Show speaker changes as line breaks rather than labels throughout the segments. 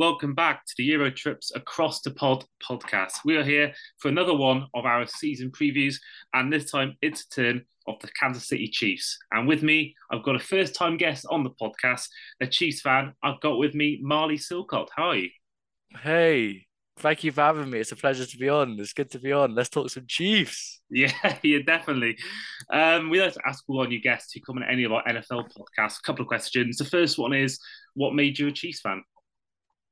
Welcome back to the Euro Trips Across the Pod podcast. We are here for another one of our season previews, and this time it's a turn of the Kansas City Chiefs. And with me, I've got a first time guest on the podcast, a Chiefs fan. I've got with me Marley Silcott. How are you?
Hey, thank you for having me. It's a pleasure to be on. It's good to be on. Let's talk some Chiefs.
Yeah, yeah, definitely. Um, we like to ask all our new guests who come on any of our NFL podcasts a couple of questions. The first one is, what made you a Chiefs fan?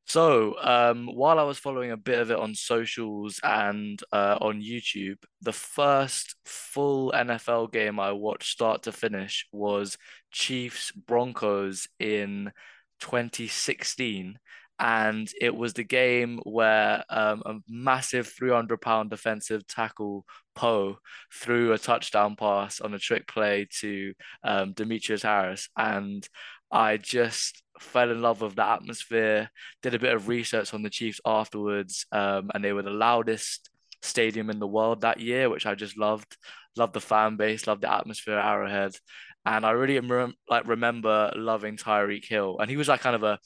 So, um, while I was following a bit of it on socials and uh, on YouTube, the first full NFL game I watched start to finish was Chiefs Broncos in 2016. And it was the game where um, a massive 300 pound defensive tackle, Poe, threw a touchdown pass on a trick play to um, Demetrius Harris. And I just fell in love with the atmosphere, did a bit of research on the Chiefs afterwards, um, and they were the loudest stadium in the world that year, which I just loved. Loved the fan base, loved the atmosphere at Arrowhead, and I really like remember loving Tyreek Hill, and he was like kind of a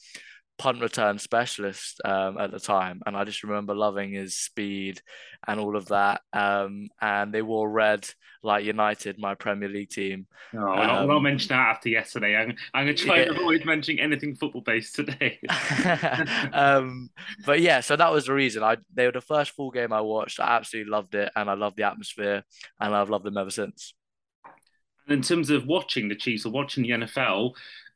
punt return specialist um, at the time, and I just remember loving his speed and all of that. Um, and they wore red like United, my Premier League team.
Not, um, we're not mentioning that after yesterday. I'm, I'm going to try yeah. to avoid mentioning anything football based today.
um, but yeah, so that was the reason. I they were the first full game I watched. I absolutely loved it, and I loved the atmosphere, and I've loved them ever since.
And in terms of watching the Chiefs or watching the NFL,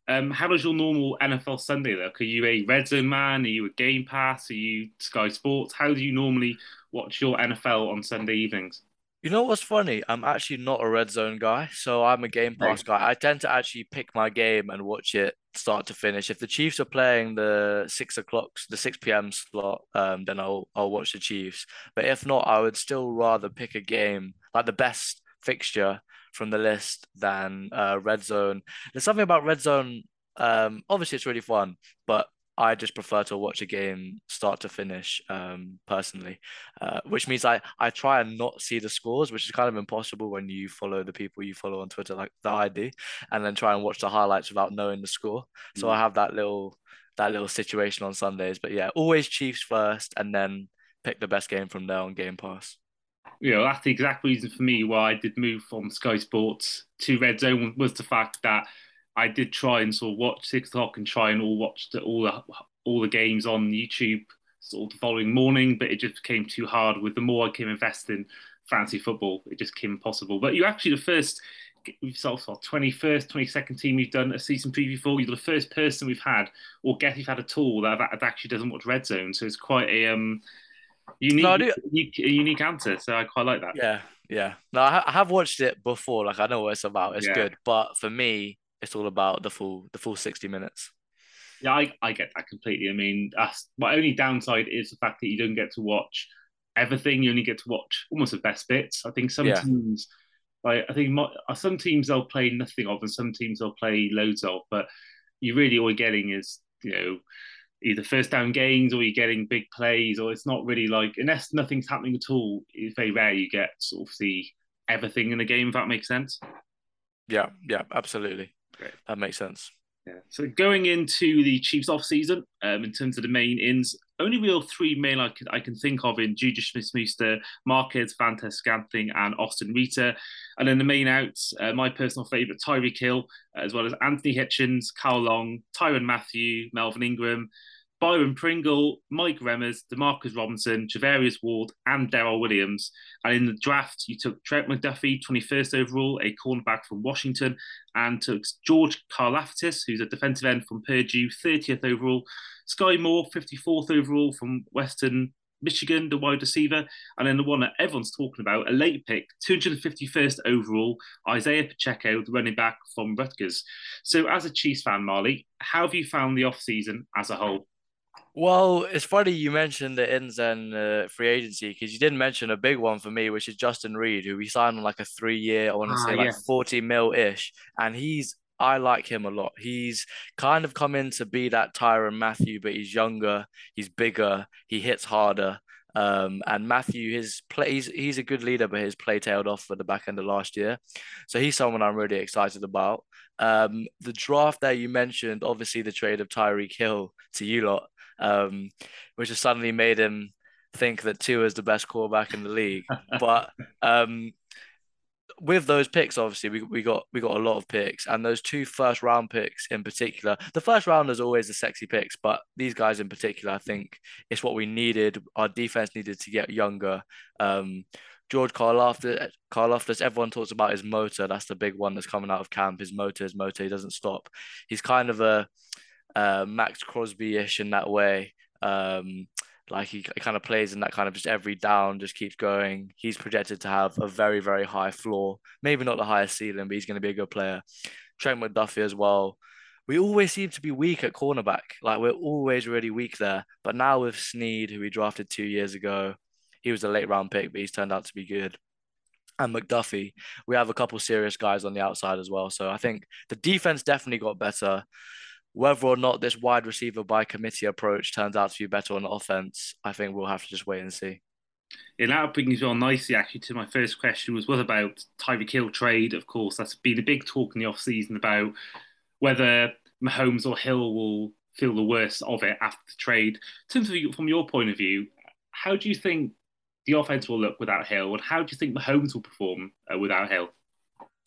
um, how does your normal NFL Sunday look? Are you a red zone man? Are you a Game Pass? Are you Sky Sports? How do you normally watch your NFL on Sunday evenings?
You know what's funny? I'm actually not a red zone guy, so I'm a Game Pass guy. I tend to actually pick my game and watch it start to finish. If the Chiefs are playing the six o'clock, the six p.m. slot, um, then I'll I'll watch the Chiefs. But if not, I would still rather pick a game like the best fixture from the list than uh, Red Zone. There's something about Red Zone. Um, obviously, it's really fun, but I just prefer to watch a game start to finish, um, personally, uh, which means I, I try and not see the scores, which is kind of impossible when you follow the people you follow on Twitter, like the ID, and then try and watch the highlights without knowing the score. Mm. So I have that little that little situation on Sundays. But yeah, always Chiefs first, and then pick the best game from there on Game Pass
you know, that's the exact reason for me why I did move from Sky Sports to Red Zone was the fact that I did try and sort of watch six o'clock and try and all watch the, all the all the games on YouTube sort of the following morning, but it just became too hard. With the more I came invested in fancy football, it just became impossible. But you're actually the first. We've sort of 21st, 22nd team we've done a season preview for. You're the first person we've had, or guess we've had at all that, that actually doesn't watch Red Zone. So it's quite a um, unique, no, unique, unique answer. So I quite like that.
Yeah, yeah. No, I, have watched it before. Like I know what it's about. It's yeah. good, but for me, it's all about the full the full sixty minutes.
Yeah, I, I get that completely. I mean, that's my only downside is the fact that you don't get to watch everything. You only get to watch almost the best bits. I think some yeah. teams, like I think my, uh, some teams they'll play nothing of, and some teams they'll play loads of. But you really all you're getting is you know either first down gains or you're getting big plays, or it's not really like unless nothing's happening at all. It's very rare you get sort of see everything in the game. If that makes sense.
Yeah, yeah, absolutely. Great. That makes sense.
Yeah. So going into the Chiefs off season, um, in terms of the main ins, only real three main I can, I can think of in Juju Smith-Schuster, Marquez Valdes-Scantling, and Austin Reiter. And then the main outs, uh, my personal favourite, Tyreek Hill, as well as Anthony Hitchens, Kyle Long, Tyrann Mathieu, Melvin Ingram, Byron Pringle, Mike Remmers, Demarcus Robinson, Charvarius Ward, and Darrel Williams. And in the draft, you took Trent McDuffie, 21st overall, a cornerback from Washington, and took George Karlaftis, who's a defensive end from Purdue, 30th overall, Sky Moore, 54th overall from Western Michigan, the wide receiver, and then the one that everyone's talking about, a late pick, 251st overall, Isaiah Pacheco, the running back from Rutgers. So, as a Chiefs fan, Marley, how have you found the offseason as a whole?
Well, it's funny you mentioned the ins and uh, free agency because you didn't mention a big one for me, which is Justin Reid, who we signed on like a three year, I want to ah, say like 40 mil ish. And he's, I like him a lot. He's kind of come in to be that Tyrann Mathieu, but he's younger, he's bigger, he hits harder. Um, and Mathieu, his play, he's, he's a good leader, but his play tailed off for the back end of last year. So he's someone I'm really excited about. Um, the draft that you mentioned, obviously the trade of Tyreek Hill to you lot, um, which has suddenly made him think that Tua is the best quarterback in the league. but um, with those picks, obviously we, we got we got a lot of picks, and those two first round picks in particular. The first round is always the sexy picks, but these guys in particular, I think it's what we needed. Our defense needed to get younger. Um, George Karlaftis, Karlaftis, everyone talks about his motor. That's the big one that's coming out of camp. His motor, his motor, he doesn't stop. He's kind of a uh, Maxx Crosby-ish in that way. Um, like he, he kind of plays in that kind of just every down, just keeps going. He's projected to have a very, very high floor. Maybe not the highest ceiling, but he's going to be a good player. Trent McDuffie as well. We always seem to be weak at cornerback. Like we're always really weak there. But now with Sneed, who we drafted two years ago, he was a late round pick, but he's turned out to be good. And McDuffie, we have a couple serious guys on the outside as well. So I think the defense definitely got better. Whether or not this wide receiver by committee approach turns out to be better on offense, I think we'll have to just wait and see.
Yeah, that brings you on nicely actually to my first question was what about Tyreek Hill trade? Of course, that's been a big talk in the off season about whether Mahomes or Hill will feel the worst of it after the trade. In terms of from your point of view, how do you think the offense will look without Hill, and how do you think Mahomes will perform uh, without Hill?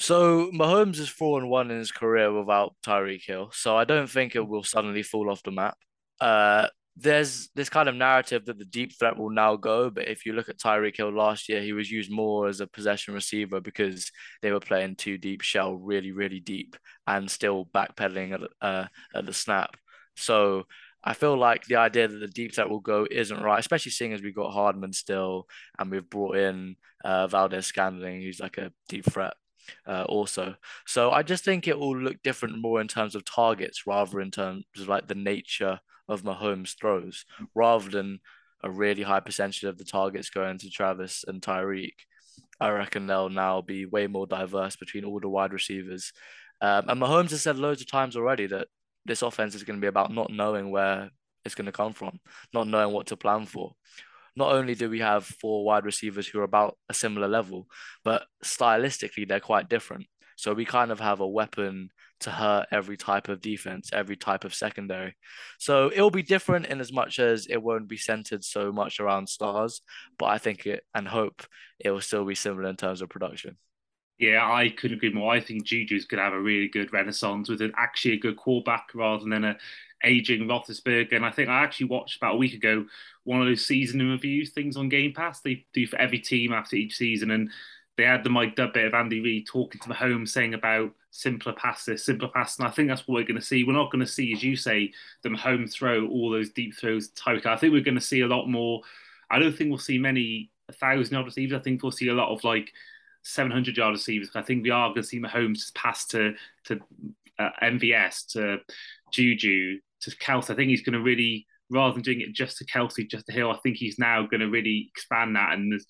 So Mahomes is four and one in his career without Tyreek Hill, so I don't think it will suddenly fall off the map. Uh, there's this kind of narrative that the deep threat will now go, but if you look at Tyreek Hill last year, he was used more as a possession receiver because they were playing two deep shell, really, really deep, and still backpedaling at uh, at the snap. So I feel like the idea that the deep threat will go isn't right, especially seeing as we've got Hardman still, and we've brought in uh, Valdes-Scantling, who's like a deep threat uh, also. So I just think it will look different more in terms of targets rather in terms of like the nature of Mahomes' throws, rather than a really high percentage of the targets going to Travis and Tyreek. I reckon they'll now be way more diverse between all the wide receivers. Um, and Mahomes has said loads of times already that this offense is going to be about not knowing where it's going to come from, not knowing what to plan for not only do we have four wide receivers who are about a similar level, but stylistically they're quite different. So we kind of have a weapon to hurt every type of defense, every type of secondary. So it'll be different in as much as it won't be centered so much around stars, but I think it and hope it will still be similar in terms of production.
Yeah, I couldn't agree more. I think Juju's going to have a really good renaissance with an actually a good quarterback rather than a aging Roethlisberger. And I think I actually watched about a week ago one of those season reviews things on Game Pass. They do for every team after each season, and they had the Mic'd Up bit of Andy Reid talking to Mahomes saying about simpler passes, simpler passes. And I think that's what we're going to see. We're not going to see, as you say, the Mahomes throw all those deep throws. Tyreek. I think we're going to see a lot more. I don't think we'll see many thousand yard receivers. I think we'll see a lot of like 700 yard receivers. I think we are going to see Mahomes pass to to uh, MVS to Juju to Kelce. I think he's going to really, rather than doing it just to Kelce, just to Hill, I think he's now going to really expand that. And as,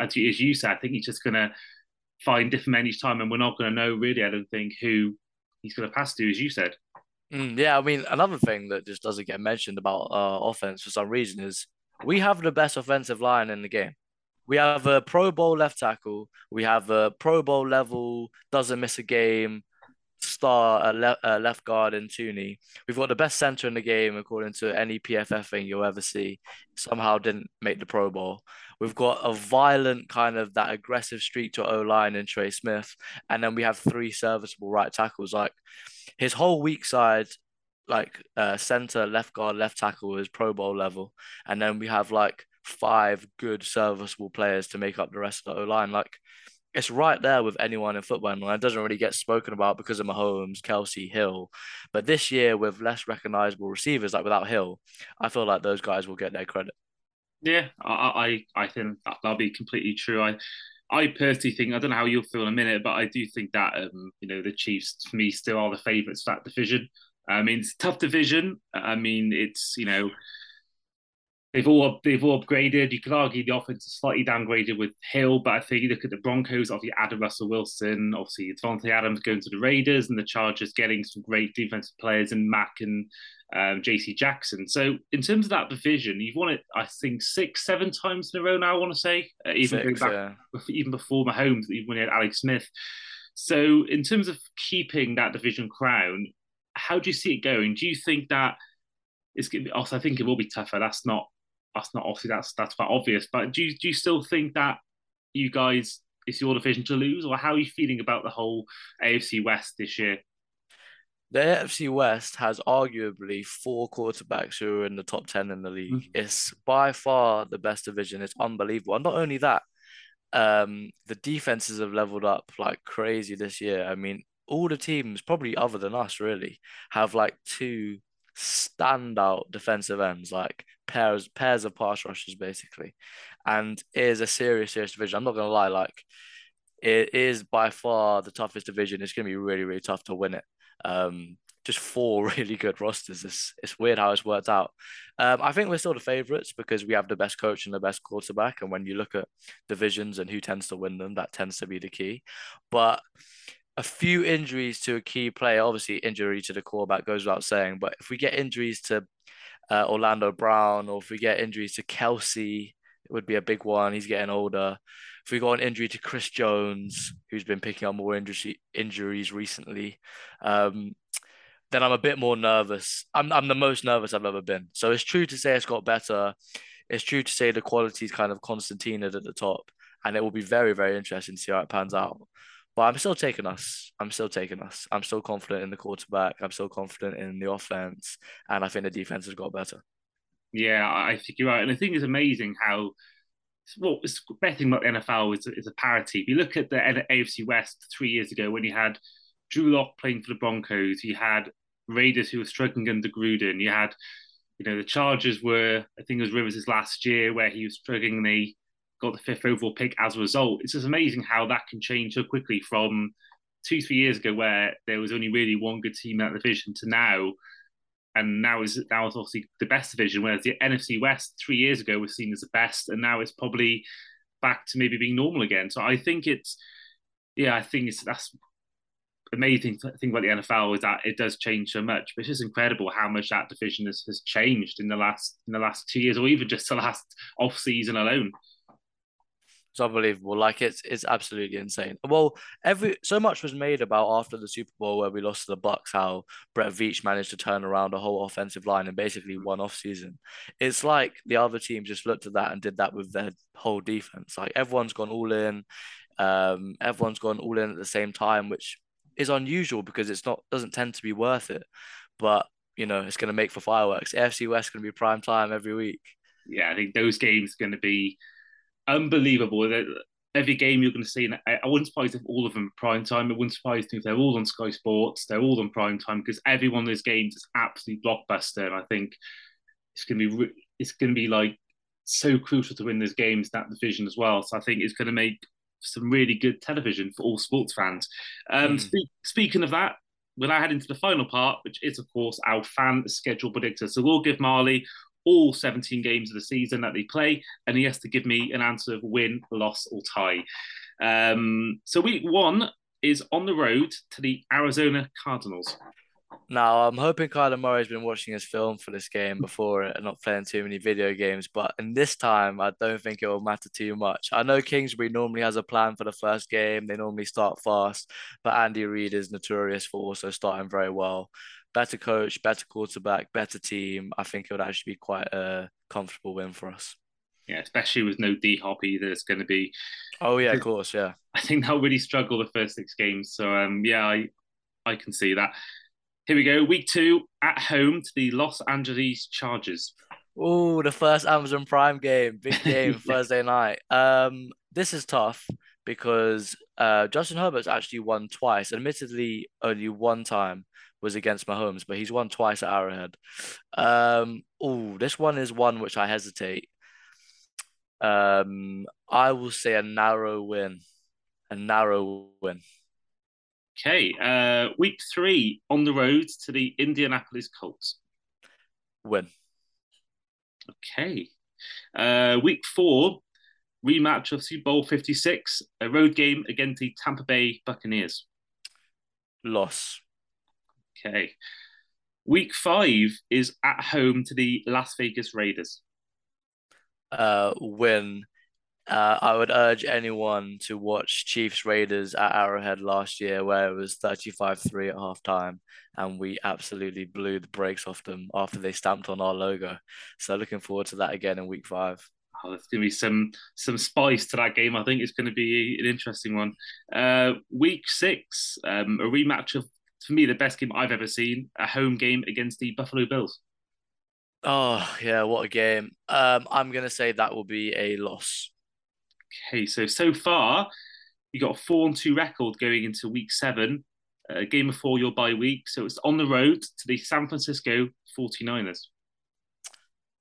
as you said, I think he's just going to find different men each time, and we're not going to know really. I don't think who he's going to pass to, as you said.
Mm, yeah, I mean, another thing that just doesn't get mentioned about uh, offense for some reason is we have the best offensive line in the game. We have a Pro Bowl left tackle. We have a Pro Bowl level, doesn't miss a game star at le- uh, left guard in Thuney. We've got the best center in the game according to any PFF thing you'll ever see. Somehow didn't make the Pro Bowl. We've got a violent kind of that aggressive streak to O line in Trey Smith, and then we have three serviceable right tackles. Like his whole weak side, like uh, center, left guard, left tackle is Pro Bowl level, and then we have like five good serviceable players to make up the rest of the O line. Like it's right there with anyone in football. And it doesn't really get spoken about because of Mahomes, Kelce, Hill. But this year, with less recognizable receivers, like without Hill, I feel like those guys will get their credit.
Yeah, I I, I think that, that'll be completely true. I I personally think I don't know how you'll feel in a minute, but I do think that um, you know the Chiefs for me still are the favourites for that division. I mean, it's tough division. I mean, it's you know They've all they've all upgraded. You could argue the offense is slightly downgraded with Hill, but I think you look at the Broncos, obviously Adam Russell Wilson, obviously Davante Adams going to the Raiders, and the Chargers getting some great defensive players in Mack and um, J.C. Jackson. So in terms of that division, you've won it, I think, six, seven times in a row now. I want to say, uh, even
six,
back, yeah. even before Mahomes, even when you had Alex Smith. So, in terms of keeping that division crown, how do you see it going? Do you think that it's going to be? Also, I think it will be tougher. That's not. That's not obviously that's that's quite obvious. But do you do you still think that you guys it's your division to lose, or how are you feeling about the whole AFC West this year?
The AFC West has arguably four quarterbacks who are in the top 10 in the league. Mm-hmm. It's by far the best division. It's unbelievable. And not only that, um, the defenses have leveled up like crazy this year. I mean, all the teams, probably other than us, really, have like two standout defensive ends, like pairs pairs of pass rushers, basically. And is a serious, serious division. I'm not gonna lie, like it is by far the toughest division. It's gonna be really, really tough to win it. Um, just four really good rosters. It's it's weird how it's worked out. Um, I think we're still the favourites because we have the best coach and the best quarterback. And when you look at divisions and who tends to win them, that tends to be the key. But a few injuries to a key player, obviously injury to the quarterback goes without saying. But if we get injuries to uh, Orlando Brown or if we get injuries to Kelce, it would be a big one. He's getting older. If we got an injury to Chris Jones, who's been picking up more injury, injuries recently, um, then I'm a bit more nervous. I'm I'm the most nervous I've ever been. So it's true to say it's got better. It's true to say the quality is kind of Constantine at the top, and it will be very very interesting to see how it pans out. But I'm still taking us. I'm still taking us. I'm still confident in the quarterback. I'm still confident in the offense, and I think the defense has got better.
Yeah, I think you're right, and I think it's amazing how well, it's betting about the NFL is, is a parity. If you look at the AFC West three years ago when you had Drew Lock playing for the Broncos, you had Raiders who were struggling under Gruden, you had, you know, the Chargers were, I think it was Rivers' last year where he was struggling. They got the fifth overall pick as a result. It's just amazing how that can change so quickly from two, three years ago where there was only really one good team in that division to now and now is now is obviously the best division. Whereas the NFC West three years ago was seen as the best, and now it's probably back to maybe being normal again. So I think it's, yeah, I think it's that's amazing thing about the NFL is that it does change so much. But it's just incredible how much that division has, has changed in the last in the last two years, or even just the last off season alone.
It's unbelievable. Like it's it's absolutely insane. Well, every so much was made about after the Super Bowl where we lost to the Bucs, how Brett Veach managed to turn around a whole offensive line and basically mm. one off season. It's like the other team just looked at that and did that with their whole defense. Like everyone's gone all in. Um, everyone's gone all in at the same time, which is unusual because it's not doesn't tend to be worth it. But you know, it's going to make for fireworks. AFC West going to be prime time every week.
Yeah, I think those games are going to be unbelievable. Every game you're going to see, and I, wouldn't surprise if all of them are prime time. It wouldn't surprise me if they're all on Sky Sports. They're all on prime time because every one of those games is absolutely blockbuster. And I think it's going to be it's going to be like so crucial to win those games that division as well. So I think it's going to make some really good television for all sports fans. Um, mm. speak, speaking of that, we'll now head into the final part, which is, of course, our fan schedule predictor. So we'll give Marley all 17 games of the season that they play, and he has to give me an answer of win, loss, or tie. Um, so week one is on the road to the Arizona Cardinals.
Now, I'm hoping Kyler Murray's been watching his film for this game before and not playing too many video games, but in this time, I don't think it will matter too much. I know Kingsbury normally has a plan for the first game, they normally start fast, but Andy Reid is notorious for also starting very well better coach, better quarterback, better team, I think it would actually be quite a comfortable win for us.
Yeah, especially with no D Hop either. It's going to be.
Oh yeah, of course, yeah.
I think they'll really struggle the first six games. So um, yeah, I I can see that. Here we go. Week two at home to the Los Angeles Chargers.
Oh, the first Amazon Prime game, big game yeah. Thursday night. Um, this is tough because uh, Justin Herbert's actually won twice. Admittedly, only one time was against Mahomes, but he's won twice at Arrowhead. Um, oh, this one is one which I hesitate. Um, I will say a narrow win, a narrow win.
Okay, uh, week three on the road to the Indianapolis Colts.
Win.
Okay, uh, week four rematch of Super Bowl Fifty Six, a road game against the Tampa Bay Buccaneers.
Loss.
Okay. Week five is at home to the Las Vegas Raiders.
Uh, win. Uh, I would urge anyone to watch Chiefs Raiders at Arrowhead last year, where it was 35 3 at halftime, and we absolutely blew the brakes off them after they stamped on our logo. So, looking forward to that again in week five.
Oh, there's going to be some some spice to that game. I think it's going to be an interesting one. Uh, week six, um, a rematch of for me the best game I've ever seen, a home game against the Buffalo Bills.
Oh yeah, what a game! Um, I'm going to say that will be a loss.
Okay, so so far you got a four and two record going into week seven. Uh, game of four your bye week, so it's on the road to the San Francisco 49ers.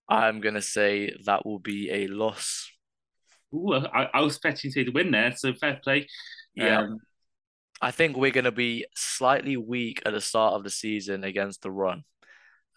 I'm gonna say that will be a loss.
Ooh, I, I was expecting to win there, so fair play.
Yeah. Um, I think we're gonna be slightly weak at the start of the season against the run.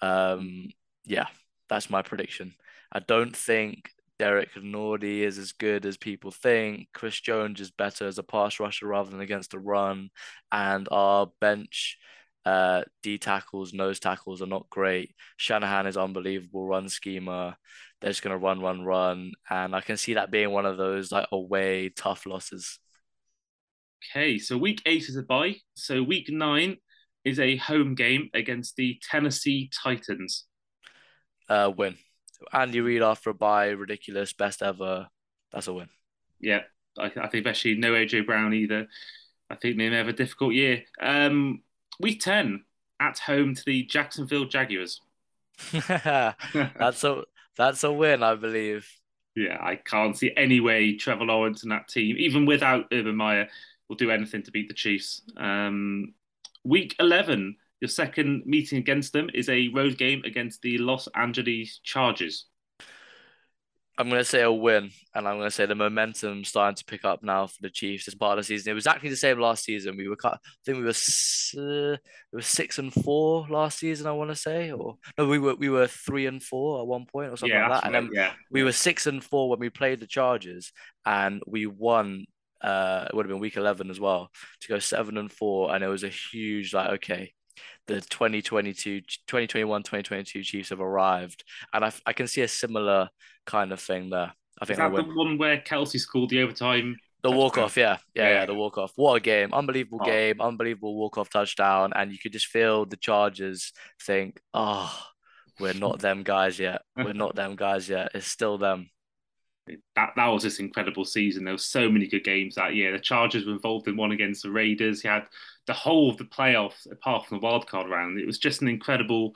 Um, yeah, that's my prediction. I don't think Derrick Nnadi is as good as people think. Chris Jones is better as a pass rusher rather than against the run. And our bench uh, D tackles, nose tackles are not great. Shanahan is unbelievable run schema. They're just going to run, run, run. And I can see that being one of those like away tough losses.
Okay, so week eight is a bye. So week nine is a home game against the Tennessee Titans.
Uh, win. Andy Reid after a bye, ridiculous, best ever. That's a win.
Yeah, I, I think actually no AJ Brown either. I think they may have a difficult year. Um, week ten at home to the Jacksonville Jaguars.
that's a that's a win, I believe.
Yeah, I can't see any way Trevor Lawrence and that team, even without Urban Meyer, will do anything to beat the Chiefs. Um, week eleven your second meeting against them is a road game against the Los Angeles Chargers.
I'm going to say a win, and I'm going to say the momentum starting to pick up now for the Chiefs as part of the season. It was exactly the same last season. We were, I think we were, uh, we were six and four last season. I want to say, or no, we were we were three and four at one point or something yeah, like that. And then yeah. we were six and four when we played the Chargers, and we won. Uh, it would have been week eleven as well to go seven and four, and it was a huge like okay, the 2022 2021 2022 Chiefs have arrived and I, I can see a similar kind of thing there I think
Is that the one where Kelce scored the overtime
the walk off, yeah. yeah. yeah, yeah, the walk off. What a game! Unbelievable oh. game, unbelievable walk off touchdown, and you could just feel the Chargers think, "Oh, we're not them guys yet. We're not them guys yet. It's still them."
That that was this incredible season. There were so many good games that year. The Chargers were involved in one against the Raiders. You had the whole of the playoffs, apart from the wildcard round, it was just an incredible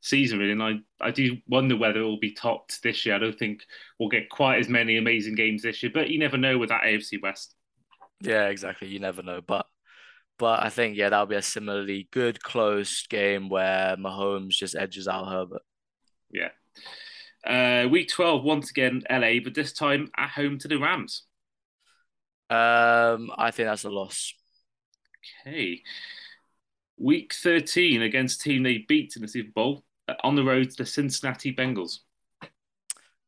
season, really. And I, I do wonder whether it will be topped this year. I don't think we'll get quite as many amazing games this year, but you never know with that AFC West.
Yeah, exactly. You never know. But but I think yeah, that'll be a similarly good, close game where Mahomes just edges out Herbert.
Yeah. Uh, week 12, once again, LA, but this time at home to the Rams.
Um, I think that's a loss.
Okay. Week 13 against team they beat in the Super Bowl uh, on the road to the Cincinnati Bengals.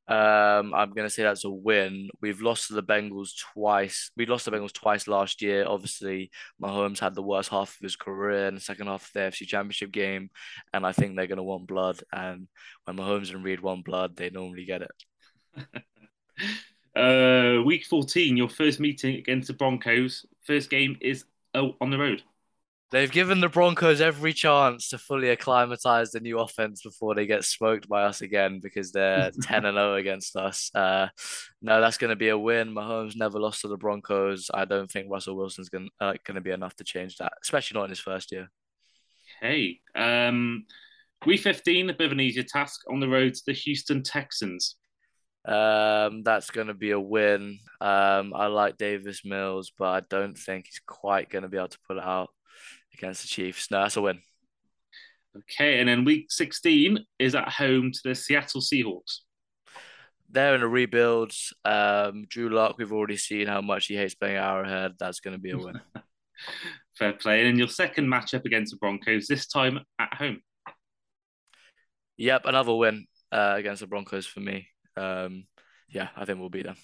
Um, I'm to say that's a win. We've lost to the Bengals twice. We lost to the Bengals twice last year. Obviously, Mahomes had the worst half of his career in the second half of the AFC Championship game, and I think they're to want blood. And when Mahomes and Reid want blood, they normally get it.
uh, week 14, your first meeting against the Broncos. First game is oh, on the road.
They've given the Broncos every chance to fully acclimatize the new offense before they get smoked by us again because they're 10 and 0 against us. Uh, no, that's going to be a win. Mahomes never lost to the Broncos. I don't think Russell Wilson's going uh, to be enough to change that, especially not in his first year.
Hey, um, week 15, a bit of an easier task on the road to the Houston Texans.
Um, that's going to be a win. Um, I like Davis Mills, but I don't think he's quite going to be able to pull it out against the Chiefs. No, that's a win.
Okay, and then week 16 is at home to the Seattle Seahawks.
They're in a rebuild. Um, Drew Lock, we've already seen how much he hates playing Arrowhead. That's going to be a win.
Fair play. And then your second matchup against the Broncos, this time at home.
Yep, another win uh, against the Broncos for me. Um, yeah, I think we'll be there.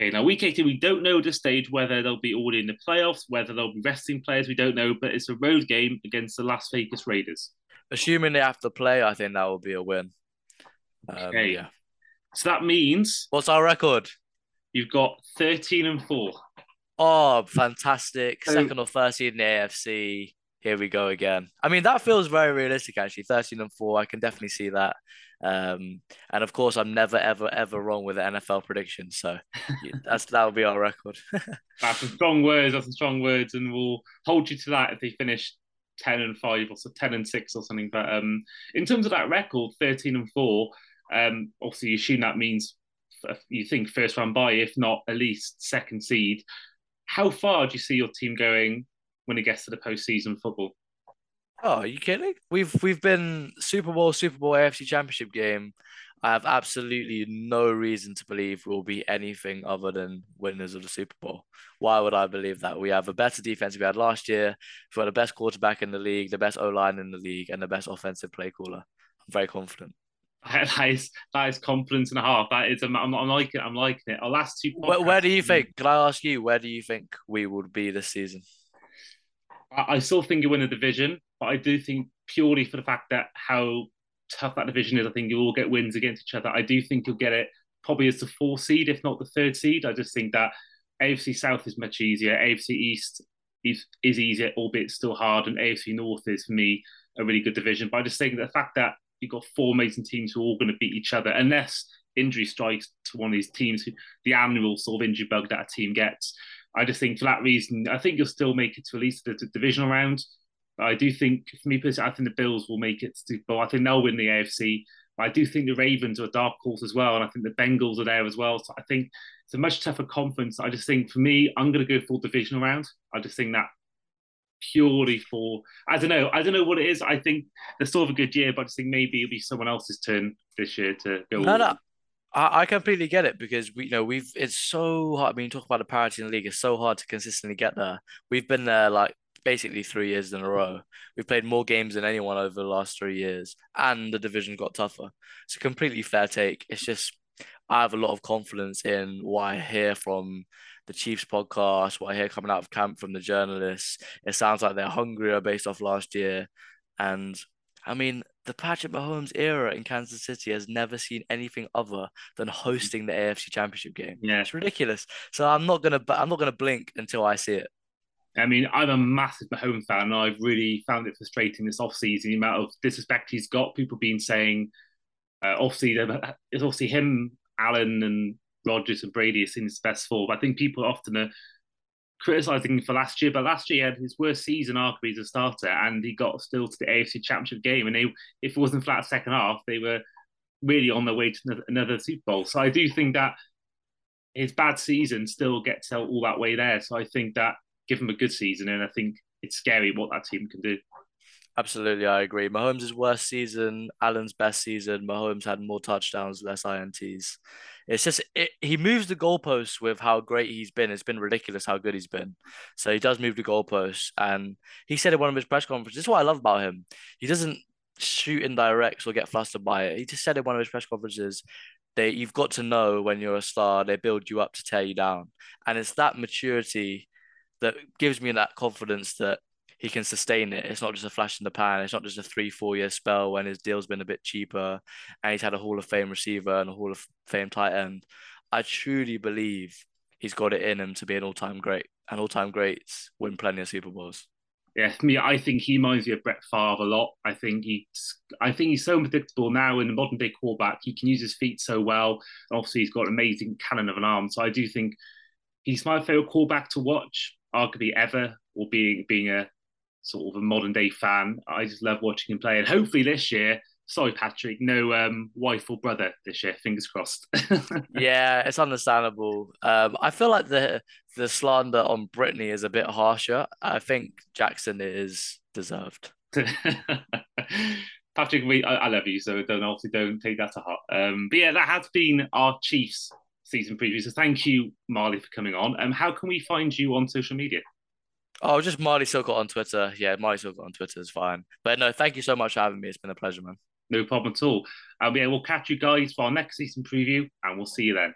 Okay, now week 18, we don't know at this stage whether they'll be already in the playoffs, whether they'll be resting players, we don't know, but it's a road game against the Las Vegas Raiders.
Assuming they have to play, I think that will be a win.
Um, okay. Yeah. So that means.
What's our record?
You've got 13 and 4.
Oh, fantastic. So, Second or third seed in the AFC. Here we go again. I mean, that feels very realistic, actually. 13 and 4. I can definitely see that. Um, and of course, I'm never, ever, ever wrong with the NFL predictions. So that's that will be our record.
that's some strong words. That's some strong words, and we'll hold you to that if they finish ten and five or so ten and six or something. But um, in terms of that record, thirteen and four, um, obviously you assume that means you think first round bye, if not at least second seed. How far do you see your team going when it gets to the postseason football?
Oh, are you kidding? We've we've been Super Bowl, Super Bowl, AFC Championship game. I have absolutely no reason to believe we'll be anything other than winners of the Super Bowl. Why would I believe that? We have a better defense we had last year. We've got the best quarterback in the league, the best O line in the league, and the best offensive play caller. I'm very confident.
That is that is confidence and a half. That is, I'm, I'm, I'm liking it. I'm liking it. Our last two.
Where, where do you think? Can I ask you? Where do you think we would be this season?
I, still think you win the division, but I do think purely for the fact that how tough that division is, I think you'll all get wins against each other. I do think you'll get it probably as the fourth seed, if not the third seed. I just think that AFC South is much easier. AFC East is is easier, albeit still hard, and AFC North is for me a really good division. But I just think the fact that you've got four amazing teams who are all going to beat each other, unless injury strikes to one of these teams, the annual sort of injury bug that a team gets. I just think for that reason, I think you'll still make it to at least the, the divisional round. I do think, for me personally, I think the Bills will make it to, but I think they'll win the AFC. I do think the Ravens are a dark horse as well, and I think the Bengals are there as well. So I think it's a much tougher conference. I just think for me, I'm going to go full divisional round. I just think that purely for I don't know. I don't know what it is. I think they're still have a good year, but I just think maybe it'll be someone else's turn this year to go.
No, no. I, I completely get it because we you know we've it's so hard. I mean, talk about the parity in the league. It's so hard to consistently get there. We've been there like basically three years in a row. Mm-hmm. We've played more games than anyone over the last three years, and the division got tougher. It's a completely fair take. It's just I have a lot of confidence in what I hear from the Chiefs podcast, what I hear coming out of camp from the journalists. It sounds like they're hungrier based off last year. And I mean, the Patrick Mahomes era in Kansas City has never seen anything other than hosting the AFC Championship game.
Yeah,
it's ridiculous. So I'm not gonna, I'm not gonna blink until I see it.
I mean, I'm a massive Mahomes fan, and I've really found it frustrating this offseason, the amount of disrespect he's got. People being saying, uh, obviously, it's obviously him, Allen, and Rodgers and Brady is in his best form. I think people often are criticizing him for last year, but last year he had his worst season arguably as a starter, and he got still to the AFC Championship game. And they, if it wasn't flat second half, they were really on their way to another, Super Bowl. So I do think that his bad season still gets all that way there. So I think that give him a good season, and I think it's scary what that team can do.
Absolutely, I agree. Mahomes' worst season, Allen's best season. Mahomes had more touchdowns, less INTs. It's just it, he moves the goalposts with how great he's been. It's been ridiculous how good he's been. So he does move the goalposts, and he said in one of his press conferences. This is what I love about him. He doesn't shoot in directs or get flustered by it. He just said in one of his press conferences, "They you've got to know when you're a star. They build you up to tear you down, and it's that maturity that gives me that confidence that he can sustain it. It's not just a flash in the pan. It's not just a three, four year spell when his deal's been a bit cheaper and he's had a Hall of Fame receiver and a Hall of Fame tight end. I truly believe he's got it in him to be an all time great. And all time greats win plenty of Super Bowls.
Yeah, me, I think he reminds me of Brett Favre a lot. I think he's, I think he's so predictable now in the modern day quarterback. He can use his feet so well. Obviously, he's got an amazing cannon of an arm. So I do think he's my favorite quarterback to watch, arguably ever, or being being a sort of a modern day fan. I just love watching him play, and hopefully this year. Sorry, Patrick, no um, wife or brother this year. Fingers crossed.
yeah, it's understandable. Um, I feel like the the slander on Brittany is a bit harsher. I think Jackson is deserved.
Patrick, we, I, I, love you, so don't obviously don't take that to heart. Um, but yeah, that has been our Chiefs season preview. So thank you, Marley, for coming on. Um, how can we find you on social media?
Oh, just Marley Silcott on Twitter. Yeah, Marley Silcott on Twitter is fine. But no, thank you so much for having me. It's been a pleasure, man.
No problem at all. Um, yeah, we'll catch you guys for our next season preview, and we'll see you then.